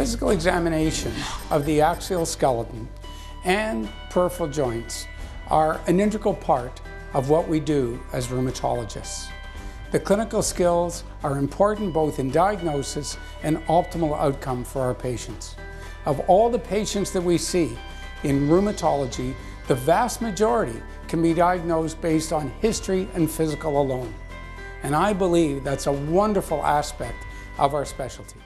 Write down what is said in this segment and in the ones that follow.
Physical examination of the axial skeleton and peripheral joints are an integral part of what we do as rheumatologists. The clinical skills are important both in diagnosis and optimal outcome for our patients. Of all the patients that we see in rheumatology, the vast majority can be diagnosed based on history and physical alone. And I believe that's a wonderful aspect of our specialty.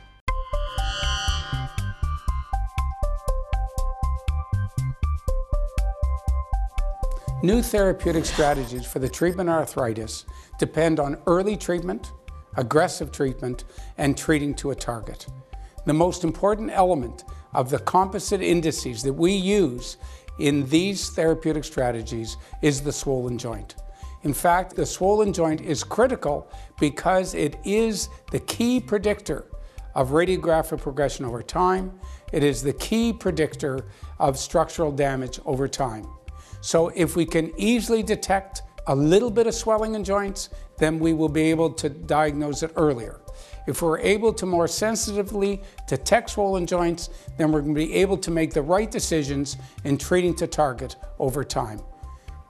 New therapeutic strategies for the treatment of arthritis depend on early treatment, aggressive treatment, and treating to a target. The most important element of the composite indices that we use in these therapeutic strategies is the swollen joint. In fact, the swollen joint is critical because it is the key predictor of radiographic progression over time. It is the key predictor of structural damage over time. So if we can easily detect a little bit of swelling in joints, then we will be able to diagnose it earlier. If we're able to more sensitively detect swollen joints, then we're going to be able to make the right decisions in treating to target over time.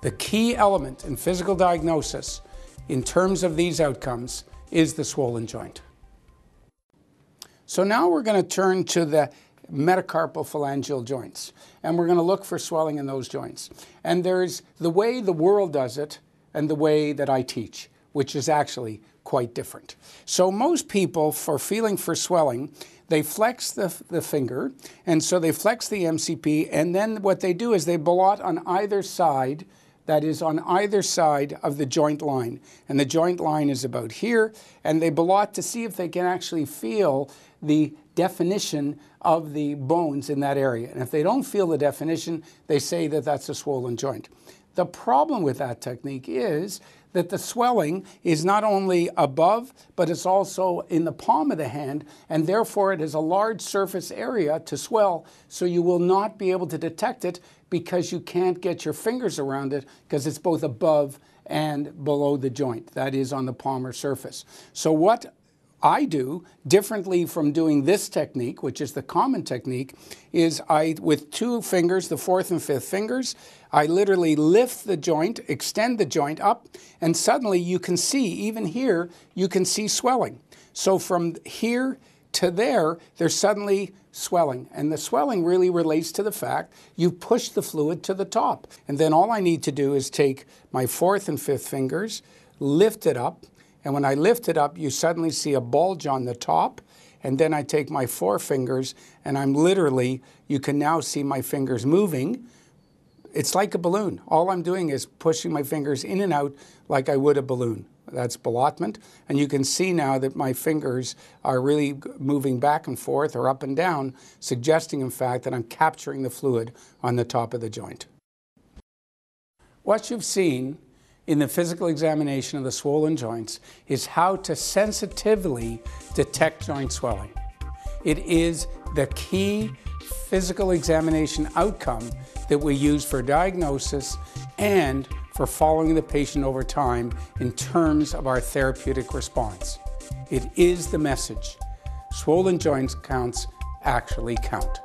The key element in physical diagnosis in terms of these outcomes is the swollen joint. So now we're going to turn to the metacarpal phalangeal joints. And we're going to look for swelling in those joints. And there's the way the world does it and the way that I teach, which is actually quite different. So most people, for feeling for swelling, they flex the, the finger, and so they flex the MCP, and then what they do is they blot on either side that is on either side of the joint line. And the joint line is about here, and they blot to see if they can actually feel the definition of the bones in that area. And if they don't feel the definition, they say that that's a swollen joint. The problem with that technique is that the swelling is not only above, but it's also in the palm of the hand, and therefore it has a large surface area to swell, so you will not be able to detect it because you can't get your fingers around it because it's both above and below the joint, that is on the palmar surface. So what I do differently from doing this technique, which is the common technique, is I, with two fingers, the fourth and fifth fingers, I literally lift the joint, extend the joint up, and suddenly you can see, even here, you can see swelling. So from here to there, there's suddenly swelling. And the swelling really relates to the fact you push the fluid to the top. And then all I need to do is take my fourth and fifth fingers, lift it up, and when I lift it up, you suddenly see a bulge on the top. And then I take my four fingers and I'm literally, you can now see my fingers moving. It's like a balloon. All I'm doing is pushing my fingers in and out like I would a balloon. That's ballottement. And you can see now that my fingers are really moving back and forth or up and down, suggesting, in fact, that I'm capturing the fluid on the top of the joint. What you've seen in the physical examination of the swollen joints is how to sensitively detect joint swelling. It is the key physical examination outcome that we use for diagnosis and for following the patient over time in terms of our therapeutic response. It is the message. Swollen joints counts actually count.